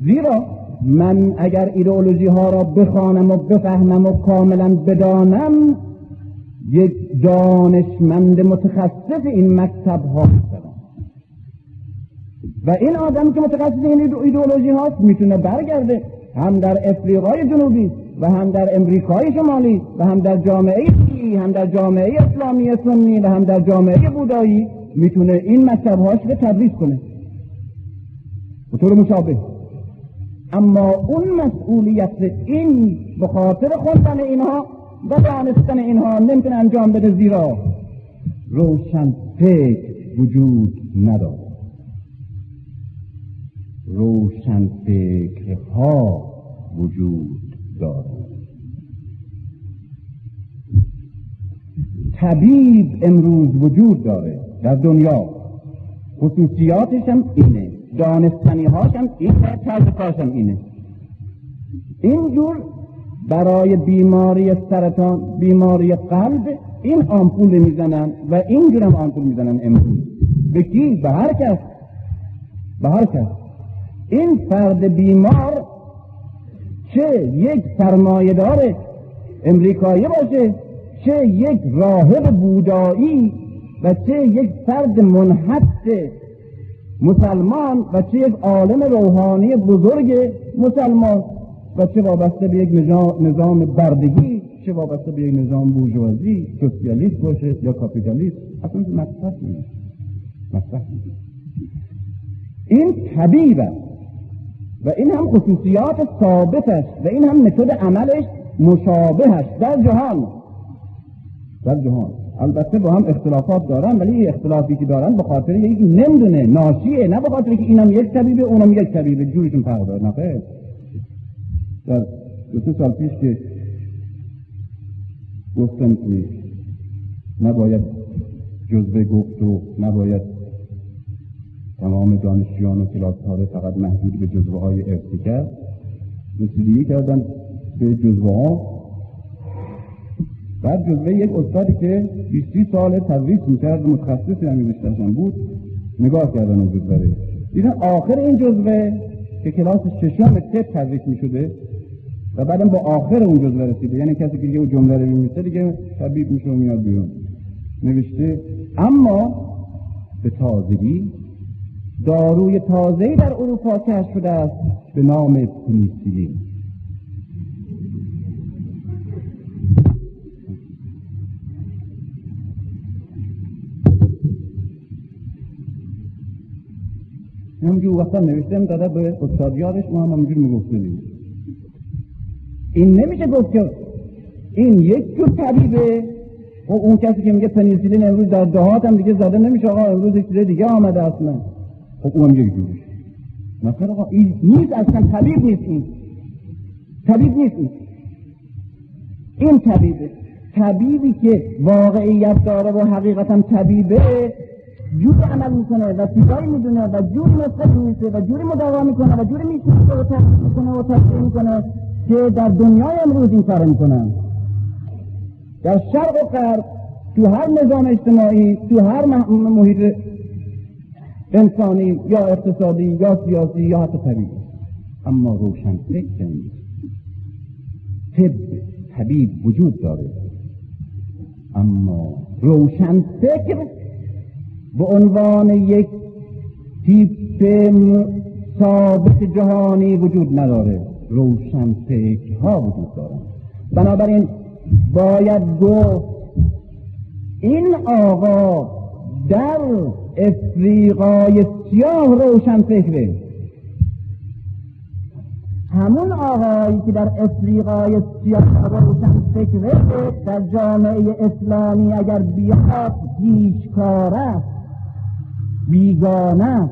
زیرا من اگر ایدئولوژی ها را بخوانم و بفهمم و کاملا بدانم یک دانشمند متخصص این مکتب ها و این آدم که متخصص این ایدئولوژی هاست می‌تونه برگرده هم در افریقای جنوبی و هم در امریکای شمالی و هم در جامعه هم در جامعه اسلامی سنی و هم در جامعه بودایی می‌تونه این مکتب هاش رو تدریس کنه. به طور مشابه. اما اون مسئولیت این به خاطر خوندن اینها و دانستن اینها نمی‌تونه انجام بده زیرا روشن فکر وجود نداره روشن فکرها وجود داره طبیب امروز وجود داره در دنیا. خصوصیاتش هم اینه دانستنی هاشم اینه طرز کارشم اینه. اینجور برای بیماری سرطان بیماری قلب این آمپول می‌زنن و اینجور هم آمپول می‌زنن امروز. به کی؟ به هر کس. به هر کس. این فرد بیمار چه یک سرمایهدار امریکایی باشه چه یک راهب بودایی و چه یک فرد منحط مسلمان و چه یک عالم روحانی بزرگ مسلمان. و چه وابسته به یک نظام بردگی چه وابسته به یک نظام بورژوازی سوسیالیست باشه یا کاپیتالیست اصلا مطرح نیست. مطرح این طبیب و این هم خصوصیات ثابتش و این هم متد عملش مشابهش در جهان. در جهان. البته با هم اختلافات دارن ولی اختلافی که دارن به خاطر یک نمی‌دونه ناشیه نه به خاطر که اینم یک طبیبه اونم یک طبیبه. جورشون فرق داره. در دو سه سال پیش که گفتم که نباید جزوه گفت و نباید تمام دانشجویان و کلاس ها فقط محدود به جزوه های ارسی کرد رسیدگی کردن به جزوه ها بعد جزوه یک استادی که 20 سال تدریس می‌کرد متخصص همین رشتهشان بود نگاه کردن اون جزوه دیدن آخر این جزوه که کلاس ششم تپ تدریس می‌شده و بعدم با آخر اون جزوه رسیده. یعنی کسی که اون جمله رو میمیسته دیگه طبیب میشه و میاد بیرون. نوشته اما به تازگی داروی تازه‌ای در اروپا کشف شده است به نام پنیسیلین. همونجور وقتا نوشتم داده به استادیارش ما هم همونجور می‌گفته این نمیشه گفت که این یک جور طبیبه. خب اون کسی که میگه پنیسیلین امروز در دهات هم دیگه زده نمیشه آقا امروز یک دیگه آمده اصلا خب اون یک جورش مثلا آقا این نیست اصلا طبیب نیست این. طبیب نیست این. این طبیبه. طبیبی که واقعیت داره و حقیقتا طبیبه جوری عمل می‌کنه و چیزایی می‌دونه و جوری نسخه میشه و جوری مداوا می‌کنه و جوری می‌شناسه و تحقیق می‌کنه و تصدیق می‌کنه. که در دنیای امروز این کار می‌کنن. در شرق و غرب تو هر نظام اجتماعی تو هر محیط انسانی یا اقتصادی یا سیاسی یا حتی طبیعی. اما روشن فکر طب طبیب وجود داره. اما روشن فکر به عنوان یک تیپ ثابت جهانی وجود نداره. روشن ها وجود دارن. بنابراین باید گفت این آقا در افریقای سیاه روشن فکره. همون آقایی که در افریقای سیاه روشن فکره در جامعه اسلامی اگر بیاد پیشکاره بیگانه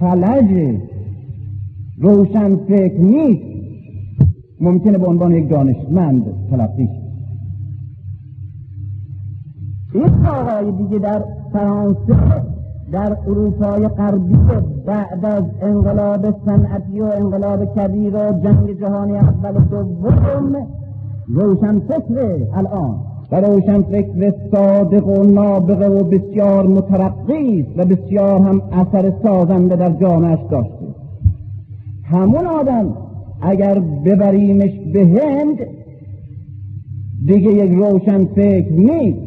فلج روشن فکر نیست. ممکنه به عنوان یک دانشمند تلقی این آقای دیگه در فرانسه در اروپای غربی بعد از انقلاب صنعتی و انقلاب کبیر و جنگ جهانی اول و دوم روشن فکر الان. و روشن فکر صادق و نابغه و بسیار مترقی و بسیار هم اثر سازنده در جامعش داشته همون آدم اگر ببریمش به هند دیگه یک روشن فکر نیست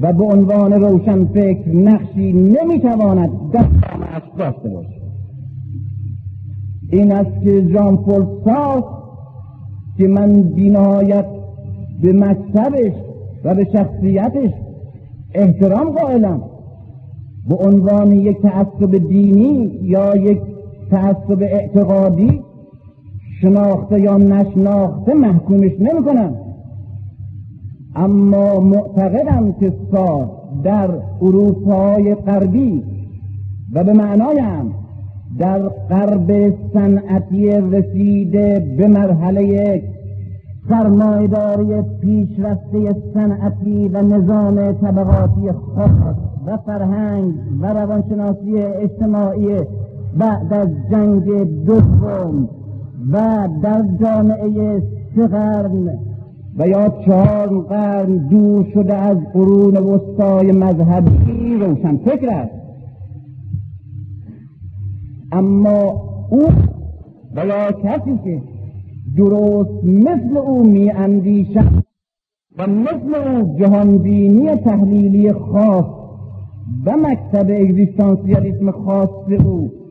و به عنوان روشن فکر نقشی نمی‌تواند در جامعش داشته باشه. این است که جان پل که من بینایت به مکتبش و به شخصیتش احترام قائلم. به عنوان یک تعصب دینی یا یک تعصب اعتقادی شناخته یا نشناخته محکومش نمی کنم اما معتقدم که سا در اروپای غربی و به معنایم در غرب صنعتی رسیده به مرحله سرمایداری پیشرفته صنعتی و نظام طبقاتی خاص و فرهنگ و روانشناسی اجتماعی بعد از جنگ دوم و در جامعه سه قرن و یا چهار قرن دور شده از قرون وسطای مذهبی روشن فکر است. اما او و یا کسی که درست مثل او می اندیشد و مثل او جهانبینی تحلیلی خاص و مکتب اگزیستانسیالیسم خاص او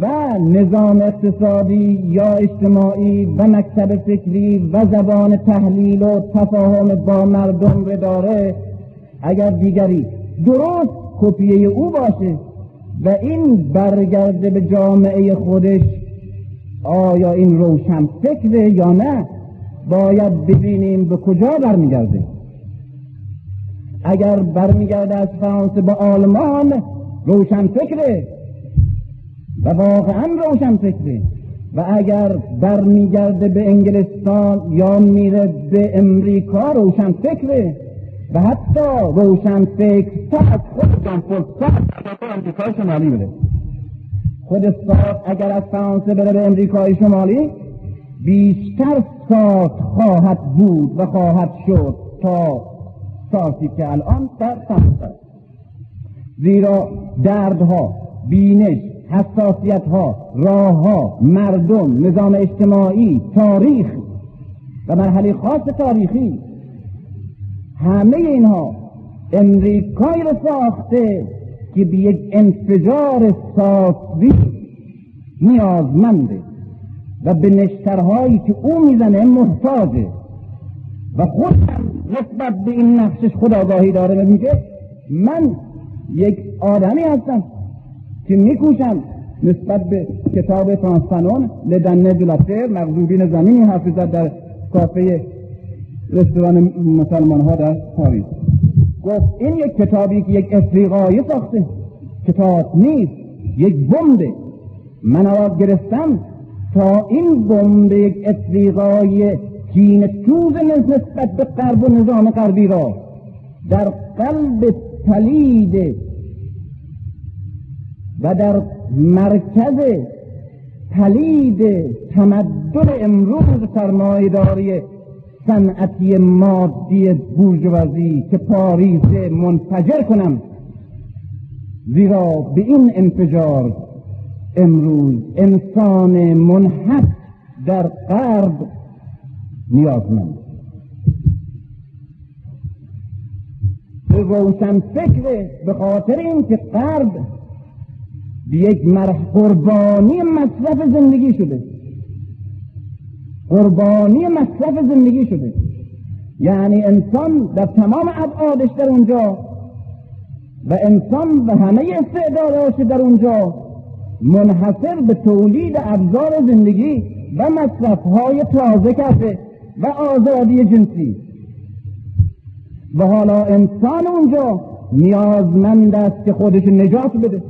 و نظام اقتصادی یا اجتماعی و مکتب فکری و زبان تحلیل و تفاهم با مردم رو داره. اگر دیگری درست کپیه او باشه و این برگرده به جامعه خودش آیا این روشن فکره یا نه؟ باید ببینیم به کجا برمیگرده. اگر برمیگرده از فرانسه به آلمان روشن فکره. و واقعا روشن فکره و اگر برمیگرده به انگلستان یا میره به امریکا روشن فکره و حتی روشن فکر از خود جان امریکای شمالی بده خود ساعت اگر از فرانسه بره به امریکای شمالی بیشتر ساعت خواهد بود و خواهد شد تا ساعتی که الان در فرانسه زیرا دردها بینش حساسیت ها راه ها مردم نظام اجتماعی تاریخ و مرحله خاص تاریخی. همه اینها امریکایی رو ساخته که به یک انفجار ساسوی نیازمنده و به نشترهایی که او می‌زنه محتاجه. و خود نسبت به این نقشش خداگاهی داره و میگه من یک آدمی هستم که میکوشم نسبت به کتاب فرانس لدنه دولاتر مغزوبین زمینی حافظت در کافه رستوران مسلمان ها در پاریس. گفت این یک کتابی که یک افریقایی ساخته. کتاب نیست یک بمبه من آواز گرفتم تا این بمب یک افریقای کین توز نسبت به غرب و نظام غربی را در قلب پلید و در مرکز پلید تمدن امروز سرمایهداری صنعتی مادی بورژوازی که پاریس منفجر کنم. زیرا به این انفجار امروز انسان منحط در غرب نیازمند روشن فکر به خاطر اینکه غرب به یک مرح قربانی مصرف زندگی شده. قربانی مصرف زندگی شده. یعنی انسان در تمام ابعادش در اونجا و انسان و همه استعداداش در اونجا منحصر به تولید ابزار زندگی و مصرف های تازه کرده و آزادی جنسی. و حالا انسان اونجا نیازمند است که خودش نجات بده.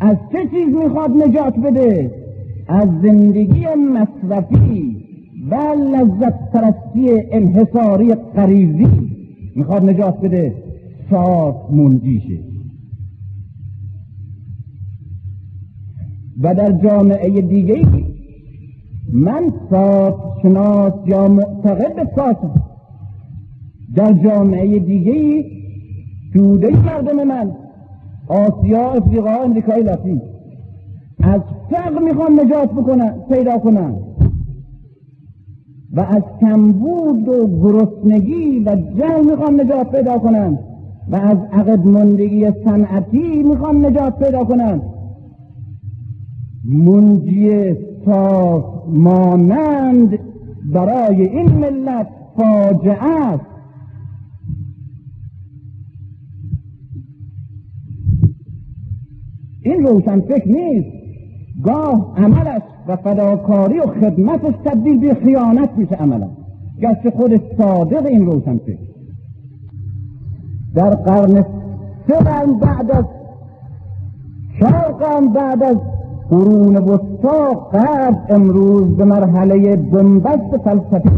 از چه چیز می‌خواد نجات بده؟ از زندگی مصرفی و لذت پرستی انحصاری قریزی می‌خواد نجات بده. ساک منجیشه و در جامعه دیگه من ساک شناس یا معتقد به ساک در جامعه دیگه توده مردم من آسیا افریقا امریکای لاتین. از فقر می‌خوان نجات بکنن پیدا کنن. و از کمبود و گرسنگی و جهل می‌خوان نجات پیدا کنن. و از عقد مندگی صنعتی می‌خوان نجات پیدا کنن. منجی صاف مانند برای این ملت فاجعه است. این روشن فکر نیست. گاه عملش و فداکاری و خدمتش تبدیل به خیانت میشه عملا. گرچه خود صادق این روشن فکر. در قرن سه بعد از چهار قرن بعد از قرون وسطا قرب امروز به مرحله بنبست فلسفی.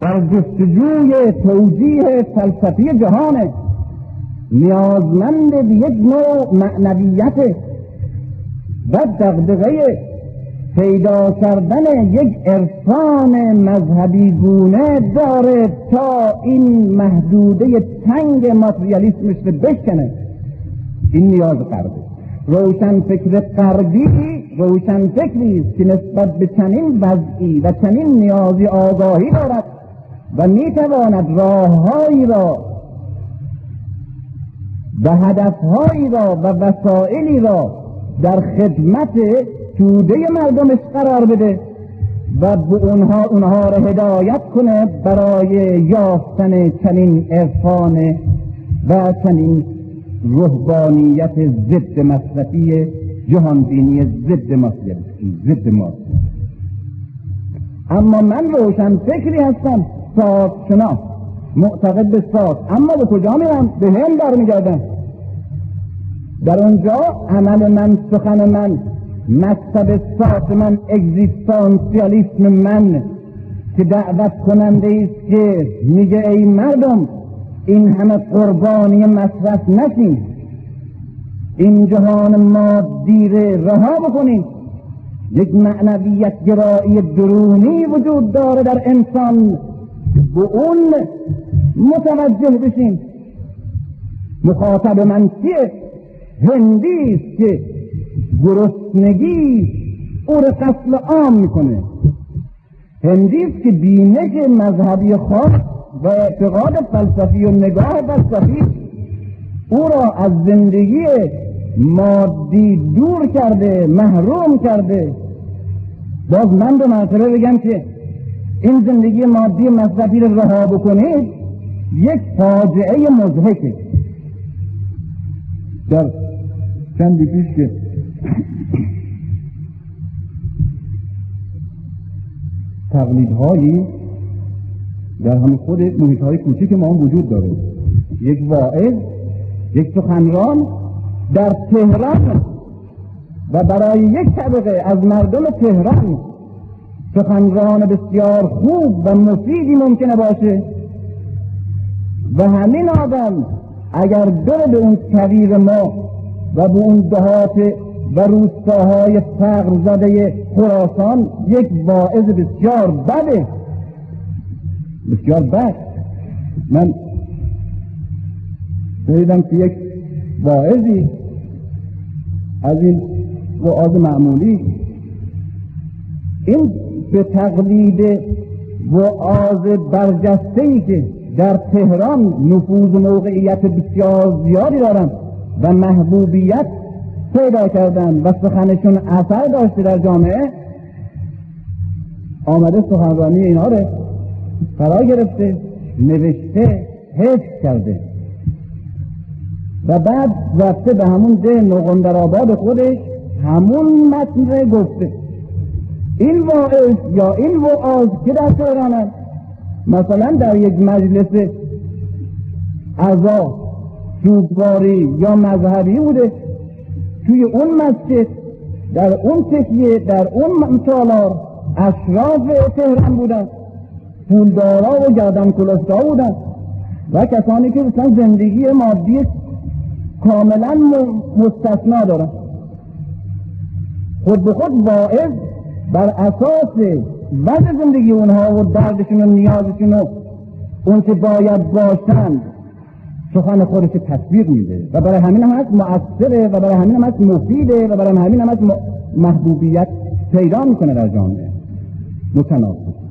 در جستجوی توجیه فلسفی جهانه. نیازمند به یک نوع معنویت و دقدقه پیدا کردن یک عرفان مذهبی گونه داره تا این محدوده تنگ ماتریالیسمش رو بشکنه. این نیاز قربه روشن فکر غربی روشن فکری که نسبت به چنین وضعی و چنین نیازی آگاهی دارد و می‌تواند راههایی را و هدفهایی را و وسائلی را در خدمت توده مردمش قرار بده و به اونها اونها را هدایت کنه برای یافتن چنین عرفان و چنین رهبانیت ضد مصرفی جهانبینی ضد مصرفی ضد مصرفی اما من روشن فکری هستم ساز شناس معتقد به ساز اما به کجا میرم به هم برمیگردم در اونجا عمل من سخن من مکتب ساز من اگزیستانسیالیسم من که دعوت کننده است که میگه ای مردم این همه قربانی مصرف نشین این جهان مادی رها بکنید. یک معنویت گرایی درونی وجود داره در انسان. به اون متوجه بشین. مخاطب من کیه؟ هندی است که گرسنگی او را قتل عام می‌کنه. هندی است که بینش مذهبی خاص و اعتقاد فلسفی و نگاه فلسفی او را از زندگی مادی دور کرده محروم کرده. باز من به مرتبه بگم که این زندگی مادی مصرفی رو رها بکنید یک فاجعه مزهکه در چندی پیش که تقلیدهایی در همه خود محیط های کوچک ما هم وجود داره. یک واعظ یک سخنران در تهران و برای یک طبقه از مردم تهران سخنران بسیار خوب و مفیدی ممکنه باشه. و همین آدم اگر دل به اون کویر ما و به اون دهات و روستاهای فقر زده خراسان یک واعظ بسیار بده. بسیار بد. من شنیدم که یک واعظی از این وعاظ معمولی. این به تقلید وعاظ برجسته ای که در تهران نفوذ موقعیت بسیار زیادی دارن و محبوبیت پیدا کردن و سخنشون اثر داشته در جامعه. آمده سخنرانی اینا رو فرا گرفته نوشته حفظ کرده. و بعد رفته به همون ده آباد خودش همون متن گفته. این واعظ یا این وعاظ که در تهران مثلا در یک مجلس عزا سوگواری یا مذهبی بوده توی اون مسجد در اون تکیه در اون تالار اشراف تهران بودن پولدارا و گردن کلفتا بودن و کسانی که مثلا زندگی مادی کاملا مستثنا دارن. خود به خود واعظ بر اساس وضع زندگی اونها و دردشون و نیازشون و اون که باید باشند سخن خودش تصویر میده و برای همین هم هست مؤثره و برای همین هم هست مفیده و برای همین هم هست محبوبیت پیدا می‌کنه در جامعه. متناسب